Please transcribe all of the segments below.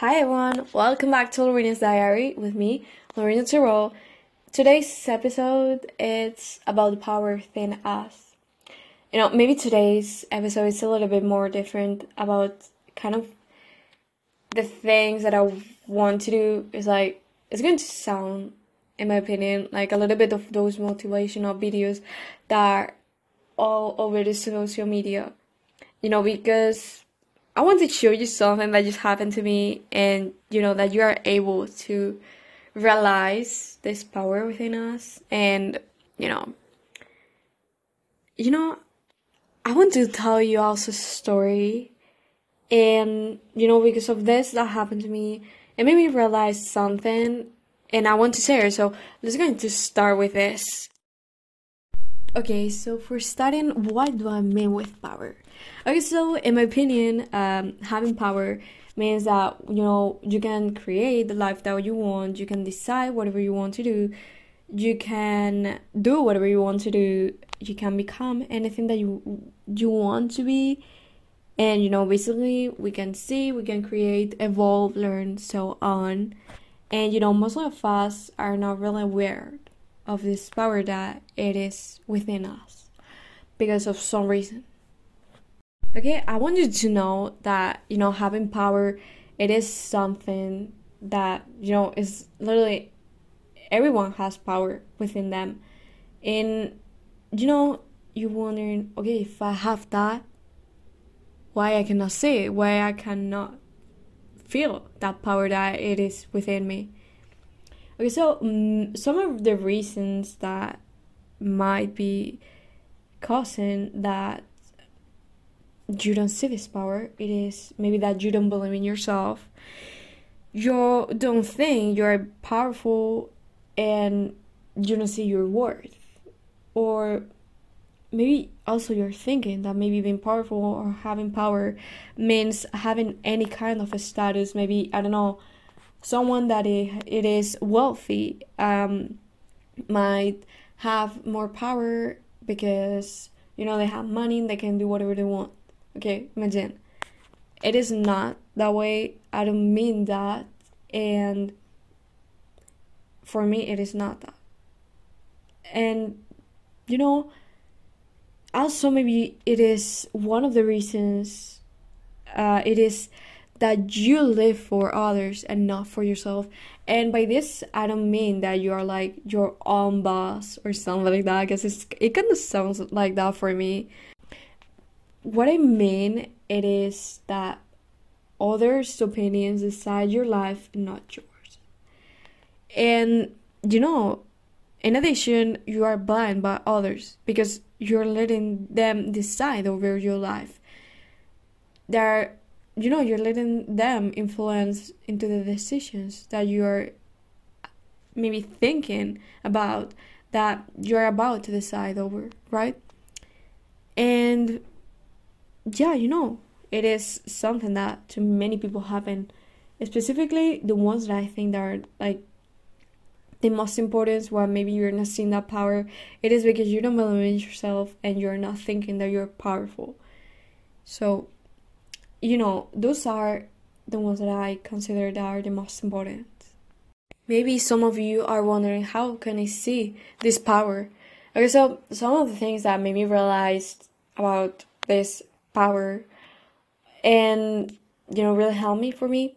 Hi everyone, welcome back to Lorena's Diary with me, Lorena Terrell. Today's episode is about the power within us. You know, maybe today's episode is a little bit more different about kind of the things that I want to do is like it's going to sound in my opinion like a little bit of those motivational videos that are all over the social media. You know, because I want to show you something that just happened to me and you know that you are able to realize this power within us and you know you know I want to tell you also a story and you know because of this that happened to me it made me realize something and I want to share. So let's going to start with this Okay, so for starting, what do I mean with power? Okay, so in my opinion, um, having power means that you know you can create the life that you want, you can decide whatever you want to do, you can do whatever you want to do, you can become anything that you you want to be, and you know basically we can see, we can create, evolve, learn, so on, and you know most of us are not really aware of this power that it is within us because of some reason. Okay, I want you to know that you know having power it is something that you know is literally everyone has power within them. And you know, you wondering, okay, if I have that, why I cannot see it, why I cannot feel that power that it is within me. Okay, so um, some of the reasons that might be causing that you don't see this power, it is maybe that you don't believe in yourself. You don't think you're powerful and you don't see your worth. Or maybe also you're thinking that maybe being powerful or having power means having any kind of a status, maybe, I don't know, someone that it, it is wealthy um, might have more power because you know they have money they can do whatever they want. Okay imagine it is not that way. I don't mean that. And for me it is not that. And you know also maybe it is one of the reasons uh, it is that you live for others and not for yourself. And by this, I don't mean that you are like your own boss or something like that, because it kind of sounds like that for me. What I mean it is that others' opinions decide your life, not yours. And you know, in addition, you are blind by others because you're letting them decide over your life. There you know you're letting them influence into the decisions that you're maybe thinking about that you're about to decide over right? And yeah you know it is something that to many people happen specifically the ones that i think that are like the most important why maybe you're not seeing that power it is because you don't believe in yourself and you're not thinking that you're powerful. So you know, those are the ones that I consider that are the most important. Maybe some of you are wondering how can I see this power? Okay, so some of the things that made me realize about this power and you know really helped me for me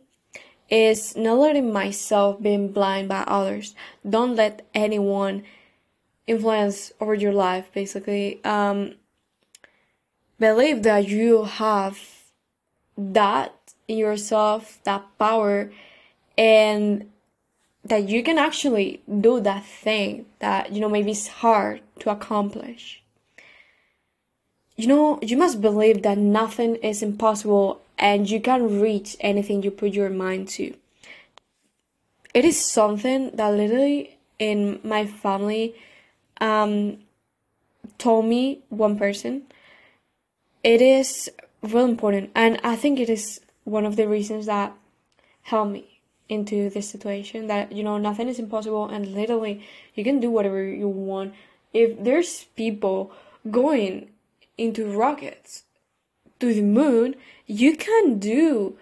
is not letting myself being blind by others. Don't let anyone influence over your life basically. Um believe that you have that yourself, that power, and that you can actually do that thing that, you know, maybe is hard to accomplish. You know, you must believe that nothing is impossible and you can reach anything you put your mind to. It is something that literally in my family um, told me one person. It is really important. And I think it is one of the reasons that helped me into this situation that, you know, nothing is impossible and literally you can do whatever you want. If there's people going into rockets to the moon, you can do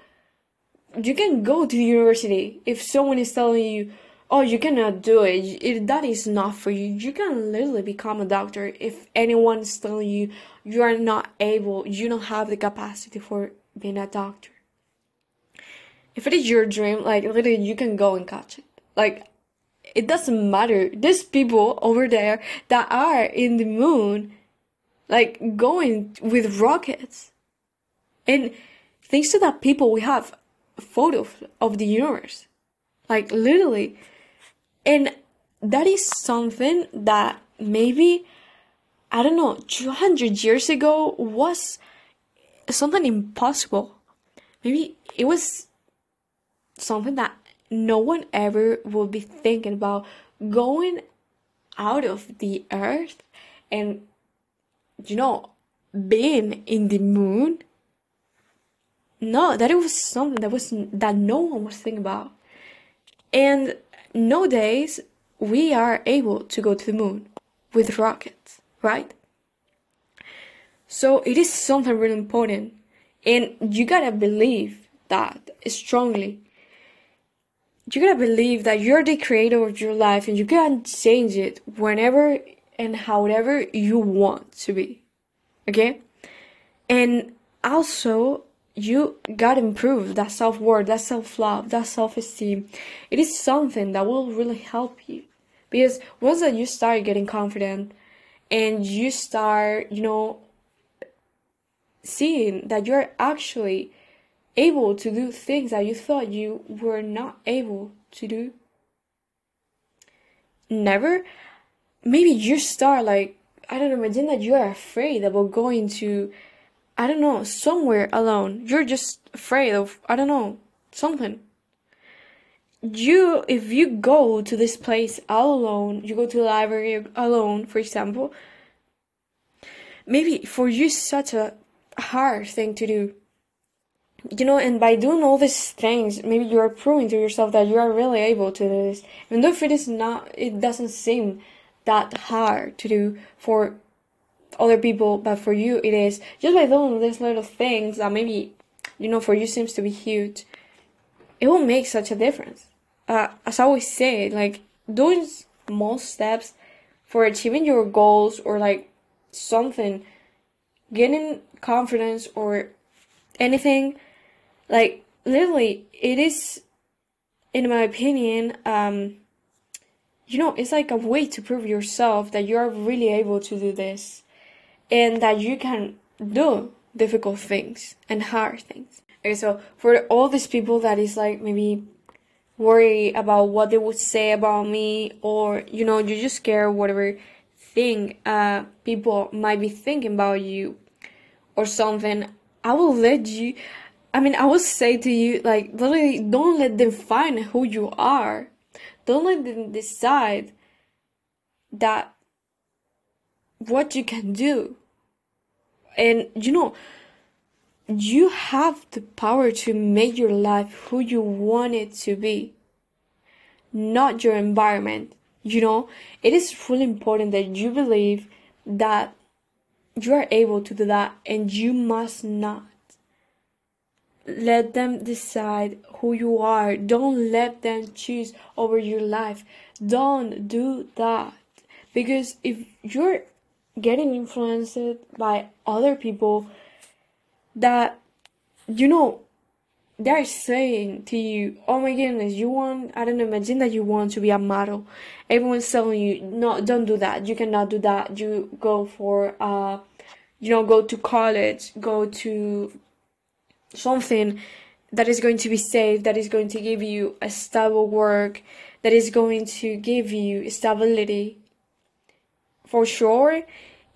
you can go to the university if someone is telling you oh you cannot do it, it that is not for you you can literally become a doctor if anyone is telling you you are not able you don't have the capacity for being a doctor. If it is your dream like literally you can go and catch it. Like it doesn't matter. There's people over there that are in the moon like going with rockets. And thanks to that people we have photos of the universe. Like literally. And that is something that maybe i don't know 200 years ago was something impossible. Maybe it was something that no one ever would be thinking about going out of the earth and you know being in the moon. No that it was something that was that no one was thinking about. And nowadays we are able to go to the moon with rockets right so it is something really important and you gotta believe that strongly you gotta believe that you're the creator of your life and you can change it whenever and however you want to be. Okay? And also, you gotta improve that self worth, that self love, that self esteem. It is something that will really help you. Because once that you start getting confident and you start, you know, seeing that you're actually able to do things that you thought you were not able to do. Never. Maybe you start like, I don't know, imagine that you are afraid about going to, I don't know, somewhere alone. You're just afraid of, I don't know, something. You, if you go to this place all alone, you go to the library alone, for example, maybe for you such a hard thing to do you know, and by doing all these things, maybe you are proving to yourself that you are really able to do this. Even though if it is not, it doesn't seem that hard to do for other people, but for you it is. Just by doing these little things that maybe, you know, for you seems to be huge, it will make such a difference. Uh, as I always say, like, doing small steps for achieving your goals or like something, getting confidence or anything like literally it is in my opinion um you know it's like a way to prove yourself that you are really able to do this and that you can do difficult things and hard things. Okay so for all these people that is like maybe worry about what they would say about me or you know you just care whatever thing uh people might be thinking about you or something i will let you I mean, I will say to you, like, literally, don't let them find who you are. Don't let them decide that what you can do. And, you know, you have the power to make your life who you want it to be, not your environment. You know, it is really important that you believe that you are able to do that and you must not let them decide who you are. Don't let them choose over your life. Don't do that. Because if you're getting influenced by other people that, you know, they're saying to you, oh my goodness, you want, I don't know, imagine that you want to be a model. Everyone's telling you, no, don't do that. You cannot do that. You go for, uh, you know, go to college, go to something that is going to be safe, that is going to give you a stable work, that is going to give you stability for sure.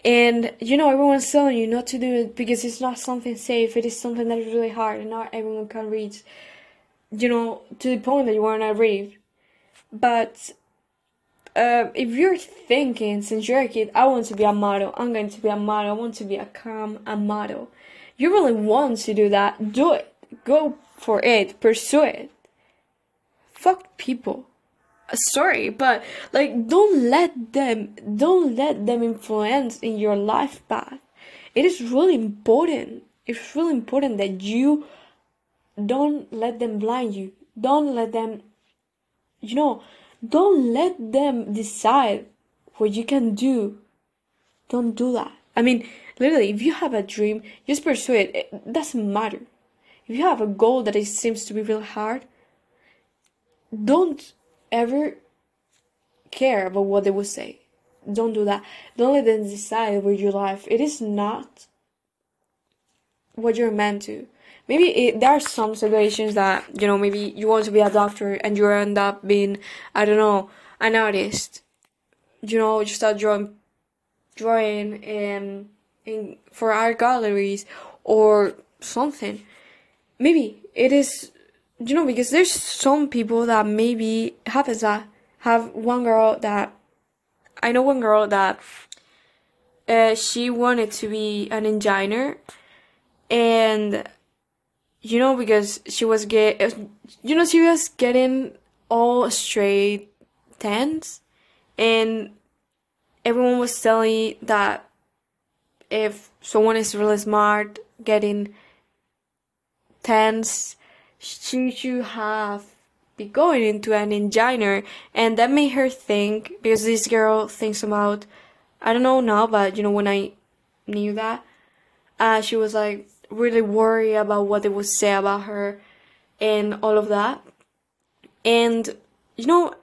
And you know, everyone's telling you not to do it because it's not something safe, it is something that is really hard and not everyone can reach, you know, to the point that you want to reach. But uh, if you're thinking since you're a kid, I want to be a model, I'm going to be a model, I want to be a calm, a model you really want to do that, do it. Go for it. Pursue it. Fuck people. Sorry, but like don't let them don't let them influence in your life path. It is really important. It's really important that you don't let them blind you. Don't let them, you know, don't let them decide what you can do. Don't do that. I mean, literally, if you have a dream, just pursue it. It doesn't matter. If you have a goal that it seems to be real hard, don't ever care about what they will say. Don't do that. Don't let them decide over your life. It is not what you're meant to. Maybe it, there are some situations that, you know, maybe you want to be a doctor and you end up being, I don't know, an artist. You know, you start drawing, drawing in, in, for art galleries or something. Maybe it is, you know, because there's some people that maybe happens that have one girl that, I know one girl that, uh, she wanted to be an engineer and you know because she was get you know she was getting all straight tens and everyone was telling that if someone is really smart getting tens she should have be going into an engineer and that made her think because this girl thinks about i don't know now but you know when i knew that uh, she was like really worried about what they would say about her and all of that. And, you know,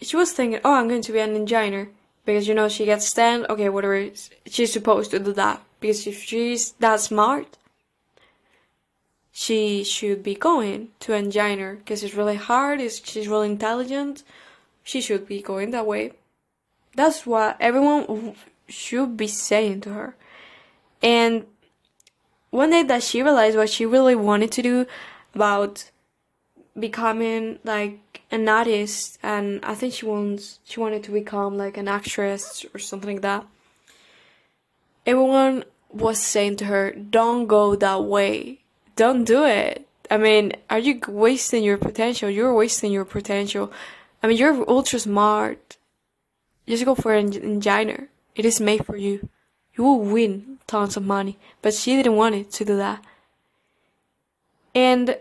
she was thinking, oh, I'm going to be an engineer. Because, you know, she gets stand, okay, whatever, she's supposed to do that. Because if she's that smart, she should be going to engineer. Because it's really hard, it's, she's really intelligent. She should be going that way. That's what everyone should be saying to her. And one day that she realized what she really wanted to do about becoming like an artist and I think she wants she wanted to become like an actress or something like that. Everyone was saying to her, Don't go that way. Don't do it. I mean, are you wasting your potential? You're wasting your potential. I mean, you're ultra smart. Just go for an engineer. It is made for you you will win tons of money. But she didn't want it to do that. And,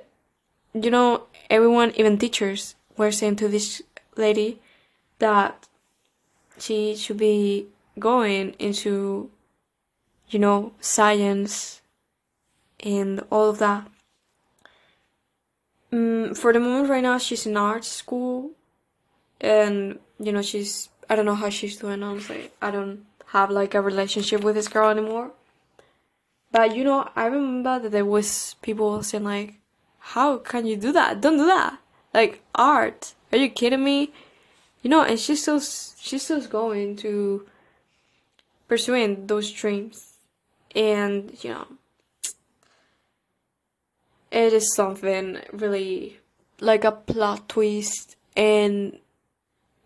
you know, everyone, even teachers, were saying to this lady that she should be going into, you know, science and all of that. Um, for the moment, right now, she's in art school, and you know, she's I don't know how she's doing. Honestly, I don't have like a relationship with this girl anymore. But you know, I remember that there was people saying like, "How can you do that? Don't do that! Like art? Are you kidding me?" You know, and she's still she's still going to pursuing those dreams, and you know, it is something really like a plot twist and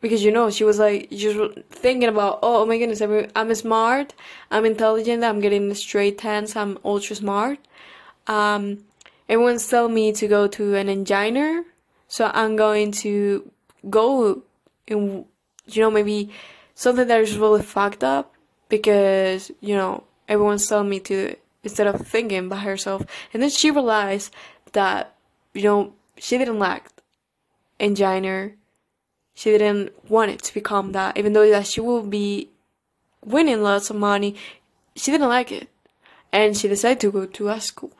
because you know she was like just thinking about oh, oh my goodness i'm smart i'm intelligent i'm getting straight tens i'm ultra smart. Um everyone's telling me to go to an engineer so i'm going to go in you know maybe something that is really fucked up because you know everyone's telling me to instead of thinking by herself and then she realized that you know she didn't like engineer she didn't want it to become that, even though that she will be winning lots of money. She didn't like it, and she decided to go to a school.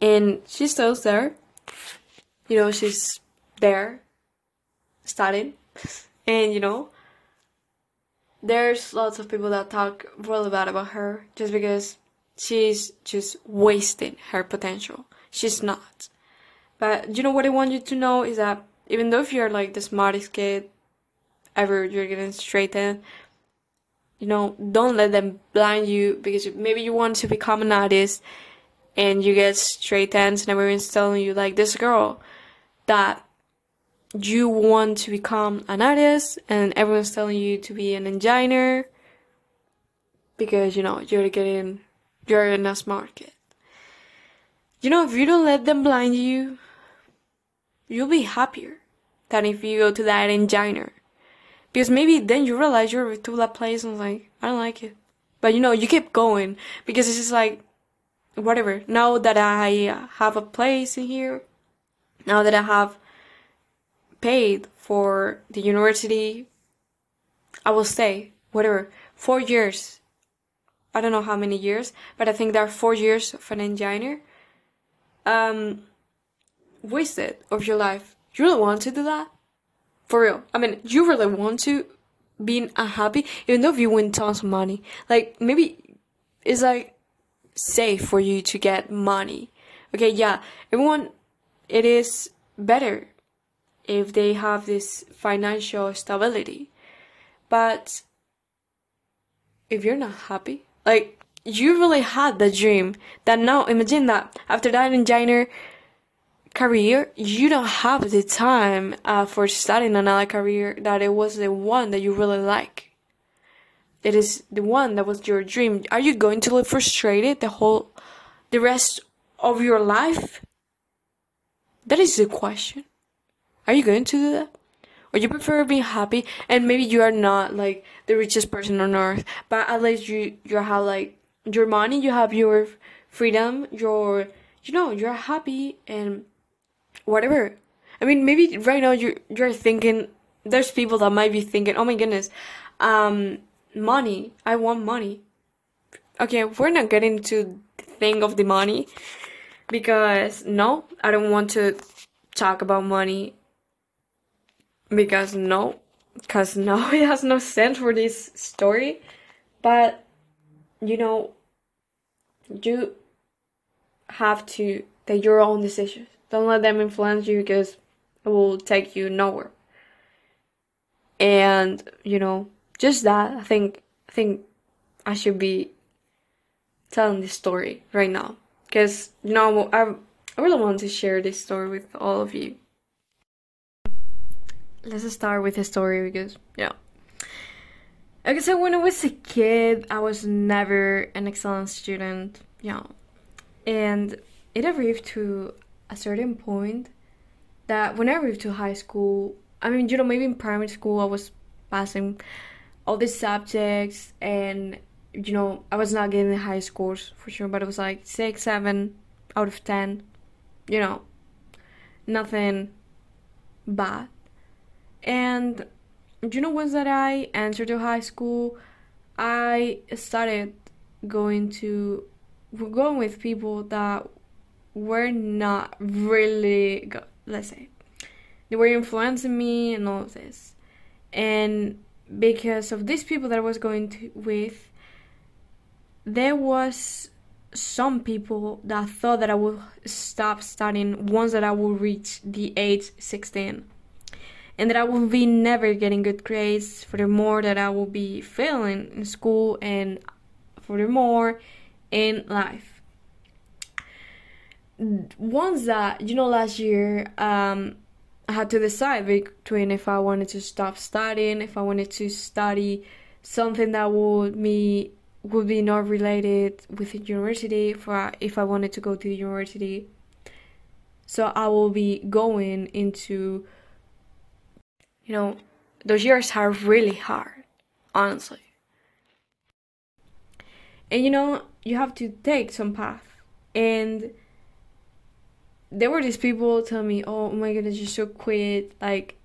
And she's still there. You know, she's there, studying, and you know, there's lots of people that talk really bad about her just because she's just wasting her potential. She's not. But you know what I want you to know is that even though if you're like the smartest kid ever, you're getting straightened. You know, don't let them blind you because maybe you want to become an artist and you get straight ends and everyone's telling you like this girl that you want to become an artist and everyone's telling you to be an engineer because you know you're getting you're in a smart kid. You know, if you don't let them blind you, you'll be happier than if you go to that engineer. Because maybe then you realize you're to that place and like, I don't like it. But you know, you keep going because it's just like, whatever. Now that I uh, have a place in here, now that I have paid for the university, I will stay, whatever, four years. I don't know how many years, but I think there are four years of an engineer. Um, wasted of your life. You really want to do that? For real. I mean, you really want to be unhappy, even though you win tons of money. Like, maybe it's like safe for you to get money. Okay, yeah, everyone, it is better if they have this financial stability. But if you're not happy, like you really had the dream that now imagine that after that engineer career, you don't have the time uh, for studying another career that it was the one that you really like. It is the one that was your dream. Are you going to live frustrated the whole, the rest of your life? That is the question. Are you going to do that? Or you prefer being happy and maybe you are not like the richest person on earth, but at least you you have like your money, you have your freedom, your you know, you're happy and whatever. I mean, maybe right now you're you're thinking there's people that might be thinking, "Oh my goodness, um money. I want money." Okay, we're not getting to think of the money because no, I don't want to talk about money because no, because no, it has no sense for this story. But you know, you have to take your own decisions. Don't let them influence you because it will take you nowhere. And you know, just that. I think I think I should be telling this story right now because you know I I really want to share this story with all of you let's start with the story because yeah. I said, when I was a kid, I was never an excellent student, yeah, and it arrived to a certain point that when I arrived to high school, I mean, you know, maybe in primary school I was passing all these subjects, and you know, I was not getting high scores for sure, but it was like six, seven out of ten, you know, nothing bad and do you know, once that I entered to high school, I started going to going with people that were not really good, let's say. They were influencing me and all of this. And because of these people that I was going to, with, there was some people that thought that I would stop studying once that I would reach the age 16 and that I will be never getting good grades. Furthermore, that I will be failing in school and furthermore in life. Once that you know, last year, um, I had to decide between if I wanted to stop studying, if I wanted to study something that would me would be not related with the university, for if I wanted to go to the university. So I will be going into you know, those years are really hard, honestly. And you know, you have to take some path. And there were these people telling me, oh my goodness, you should quit, like,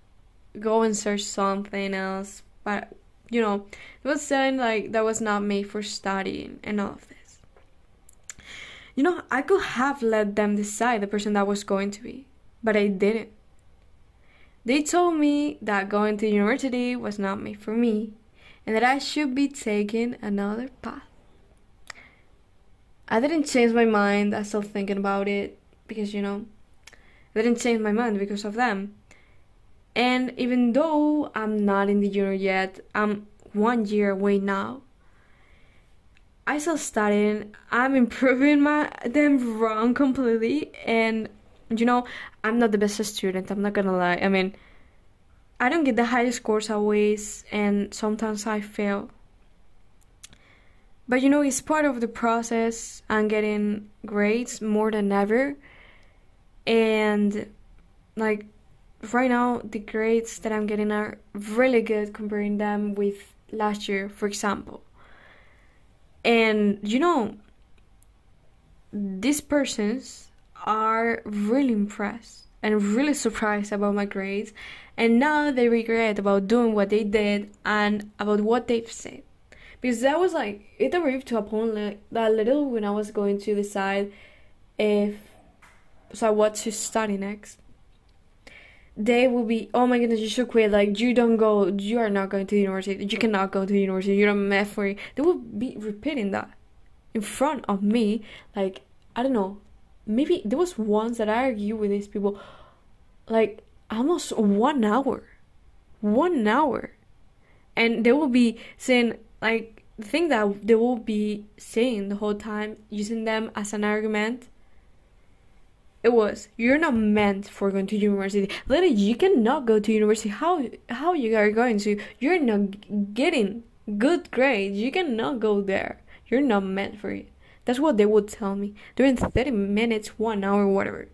go and search something else. But, you know, it was saying, like, that was not made for studying and all of this. You know, I could have let them decide the person that was going to be, but I didn't. They told me that going to university was not made for me and that I should be taking another path. I didn't change my mind, I still thinking about it because you know, I didn't change my mind because of them. And even though I'm not in the junior yet, I'm one year away now. I still studying. I'm improving my them wrong completely, and you know, I'm not the best student, I'm not gonna lie. I mean, I don't get the highest scores always, and sometimes I fail. But you know, it's part of the process. I'm getting grades more than ever. And, like, right now, the grades that I'm getting are really good comparing them with last year, for example. And, you know, these persons are really impressed and really surprised about my grades. And now they regret about doing what they did and about what they've said. Because that was like it arrived to a point like that little when i was going to decide if so what to study next they will be oh my goodness you should quit. Like you don't go you are not going to university. You cannot go to university. You're not meant for it they will be repeating that in front of me like i don't know maybe there was once that i argued with these people like almost one hour. One hour. And they will be saying like the thing that they will be saying the whole time using them as an argument it was you're not meant for going to university. Literally you cannot go to university. How how you are going to? You're not getting good grades. You cannot go there. You're not meant for it that's what they would tell me. During 30 minutes one hour whatever.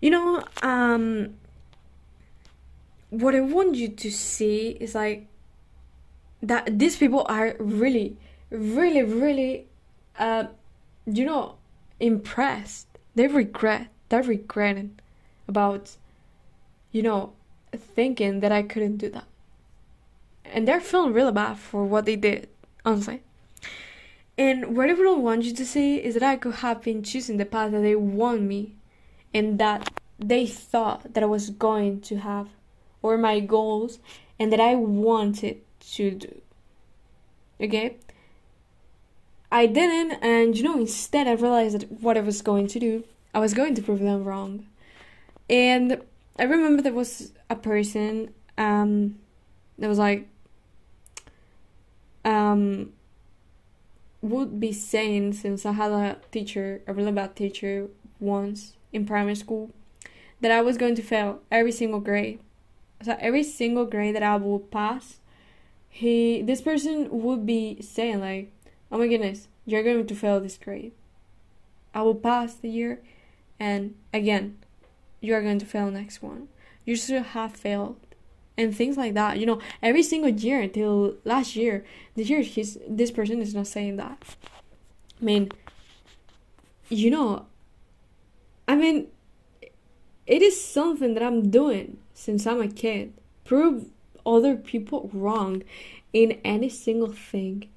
You know um what i want you to see is like that these people are really really really uh you know impressed. They regret they're regretting about you know thinking that i couldn't do that. And they're feeling really bad for what they did honestly and what really want you to see is that i could have been choosing the path that they want me and that they thought that i was going to have or my goals and that i wanted to do okay I didn't, and you know, instead I realized that what I was going to do, I was going to prove them wrong. And I remember there was a person um, that was like, um, would be saying since I had a teacher, a really bad teacher once in primary school, that I was going to fail every single grade. So every single grade that I would pass, he this person would be saying like oh my goodness, you're going to fail this grade. I will pass the year, and again, you are going to fail next one. You should have failed, and things like that. You know, every single year until last year, this year he's this person is not saying that. I mean, you know, I mean, it is something that I'm doing since I'm a kid. Prove other people wrong in any single thing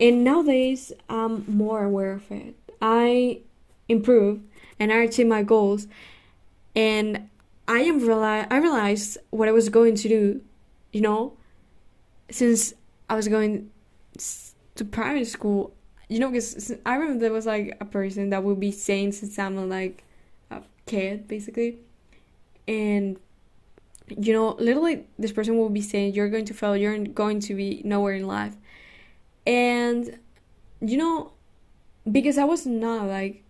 and nowadays i'm more aware of it i improve and i achieve my goals and i am reali- i realized what i was going to do you know? Since i was going to primary school you know because i remember there was like a person that would be saying since i'm like a kid basically. And you know literally this person will be saying you're going to fail. You're going to be nowhere in life. And you know because i was not like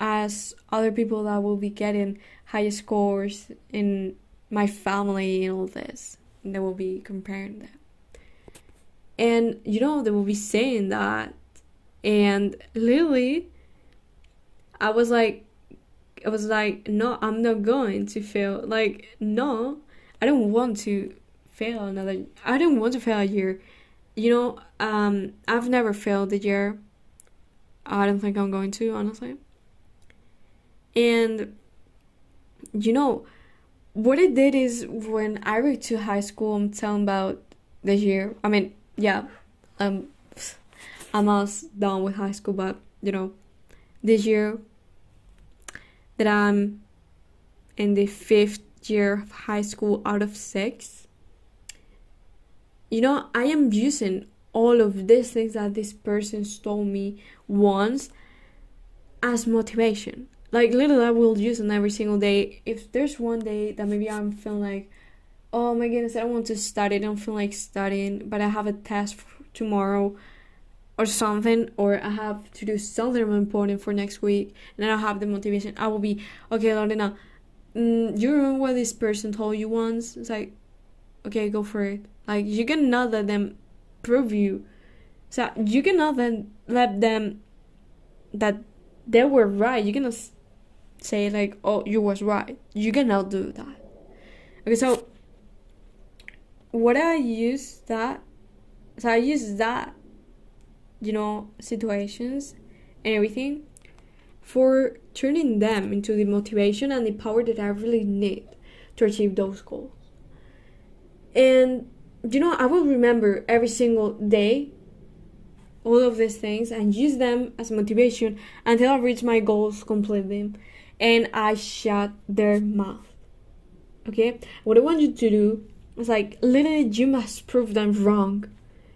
as other people that will be getting high scores in my family and all this. And they will be comparing that and you know they will be saying that. And literally i was like i was like no i'm not going to fail. Like no i don't want to fail another i don't want to fail a year. You know, um, I've never failed a year. I don't think I'm going to, honestly. And, you know, what it did is when I went to high school, I'm telling about this year. I mean, yeah, I'm almost done with high school, but, you know, this year that I'm in the fifth year of high school out of six you know, I am using all of these things that this person told me once as motivation. Like literally, I will use them every single day. If there's one day that maybe I'm feeling like, oh my goodness, I don't want to study, I don't feel like studying, but I have a test tomorrow or something, or I have to do something important for next week, and I don't have the motivation, I will be, okay, Lorena, mm, you remember what this person told you once? It's like, okay, go for it. Like you cannot let them prove you. So you cannot let them that they were right. You cannot say like, "Oh, you was right." You cannot do that. Okay, so what I use that, so I use that, you know, situations and everything for turning them into the motivation and the power that I really need to achieve those goals. And you know, I will remember every single day all of these things and use them as motivation until I reach my goals completely and I shut their mouth. Okay? What I want you to do is like literally you must prove them wrong.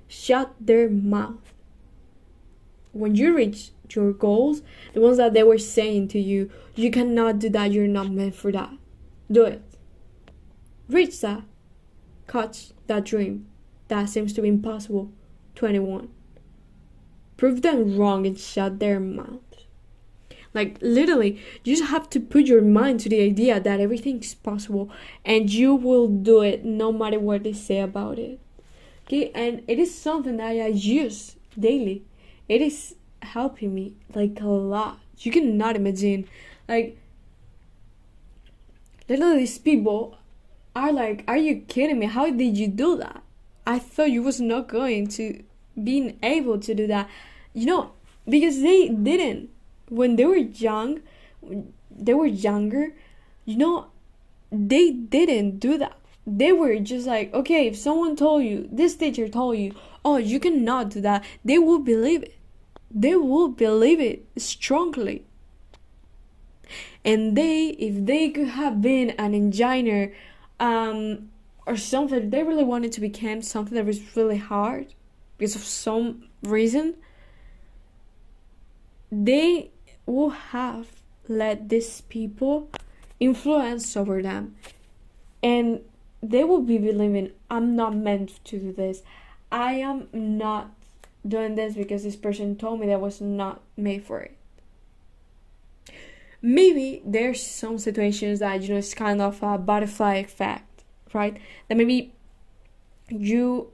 Shut their mouth. When you reach your goals, the ones that they were saying to you, you cannot do that, you're not meant for that. Do it. Reach that. Catch that dream that seems to be impossible to anyone. Prove them wrong and shut their mouth. Like literally, you just have to put your mind to the idea that everything is possible and you will do it no matter what they say about it. Okay, and it is something that I use daily. It is helping me like a lot. You cannot imagine. Like literally these people are like, Are you kidding me? How did you do that? I thought you was not going to being able to do that. You know, because they didn't when they were young, they were younger, you know, they didn't do that. They were just like, okay, if someone told you, this teacher told you, oh, you cannot do that, they will believe it. They will believe it strongly. And they, if they could have been an engineer, um, or something, they really wanted to become something that was really hard because of some reason, they will have let these people influence over them. And they will be believing i'm not meant to do this. I am not doing this because this person told me that I was not made for it. Maybe there's some situations that you know it's kind of a butterfly effect right? That maybe you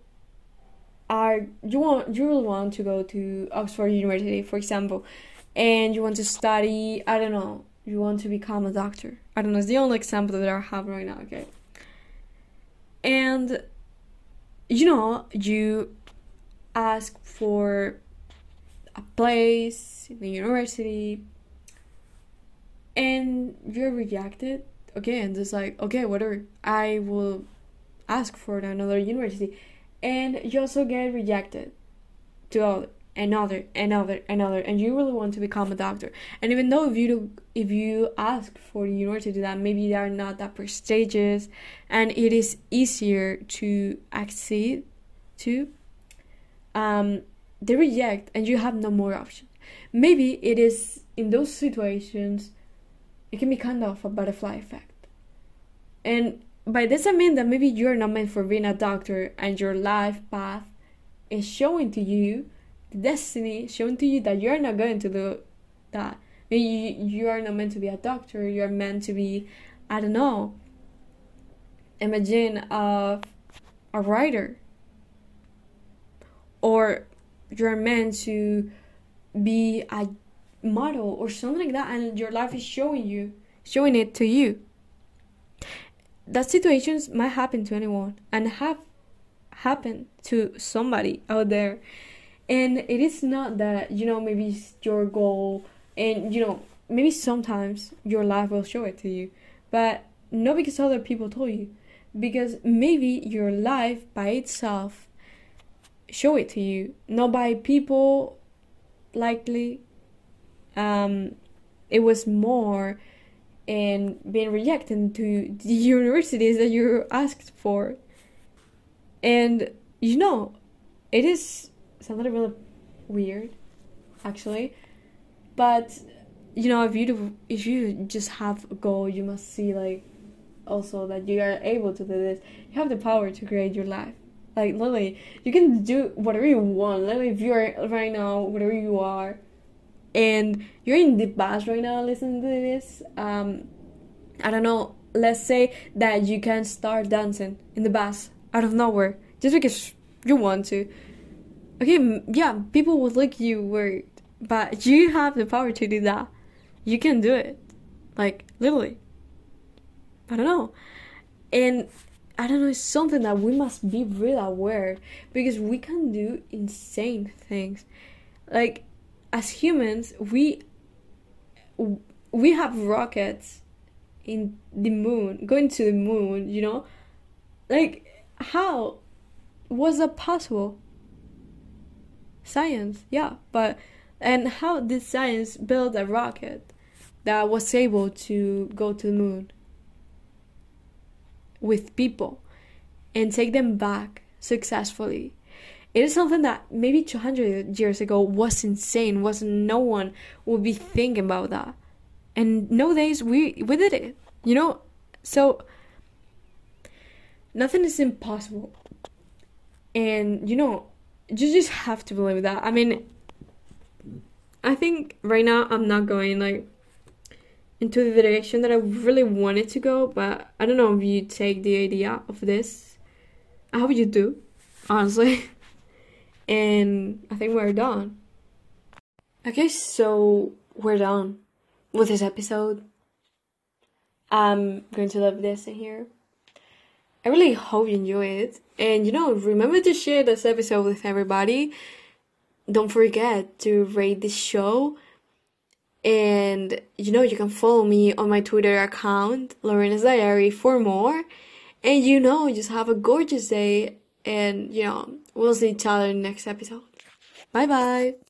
are you want you will want to go to oxford university for example and you want to study, I don't know, you want to become a doctor. I don't know, it's the only example that I have right now, okay? And you know, you ask for a place in the university and you're rejected, okay, and it's like, okay, whatever, I will ask for another university. And you also get rejected to all another another another and you really want to become a doctor. And even though if you do, if you ask for the university to do that maybe they are not that prestigious and it is easier to accede to um they reject and you have no more option. Maybe it is in those situations it can be kind of a butterfly effect. And by this i mean that maybe you're not meant for being a doctor and your life path is showing to you destiny shown to you that you're not going to do that. Maybe you, you are not meant to be a doctor, you're meant to be, I don't know, imagine of a writer. Or you're meant to be a model or something like that, and your life is showing you, showing it to you. That situations might happen to anyone and have happened to somebody out there and it is not that you know maybe it's your goal and you know maybe sometimes your life will show it to you but not because other people told you because maybe your life by itself show it to you not by people likely. Um it was more in being rejected to the universities that you asked for. And you know it is something really weird, actually. But you know, if you do, if you just have a goal, you must see like also that you are able to do this. You have the power to create your life. Like literally, you can do whatever you want. Literally, if you're right now, whatever you are, and you're in the bus right now listening to this, um, I don't know. Let's say that you can start dancing in the bus out of nowhere just because you want to okay, yeah, people will look you weird, but you have the power to do that. You can do it, like literally. I don't know, and I don't know. It's something that we must be really aware because we can do insane things. Like as humans, we we have rockets in the moon, going to the moon, you know? Like how was that possible? Science, yeah, but and how did science build a rocket that was able to go to the moon with people and take them back successfully? It is something that maybe 200 years ago was insane, was no one would be thinking about that. And nowadays we we did it. You know? So nothing is impossible. And you know, you just have to believe that. I mean, I think right now I'm not going like into the direction that I really wanted to go, but I don't know if you take the idea of this. I hope you do, honestly. and I think we're done. Okay, so we're done with this episode. I'm going to leave this in here. I really hope you enjoy it. And you know, remember to share this episode with everybody. Don't forget to rate this show. And you know, you can follow me on my Twitter account, Lorena's Diary, for more. And you know, just have a gorgeous day. And you know, we'll see each other in the next episode. Bye bye.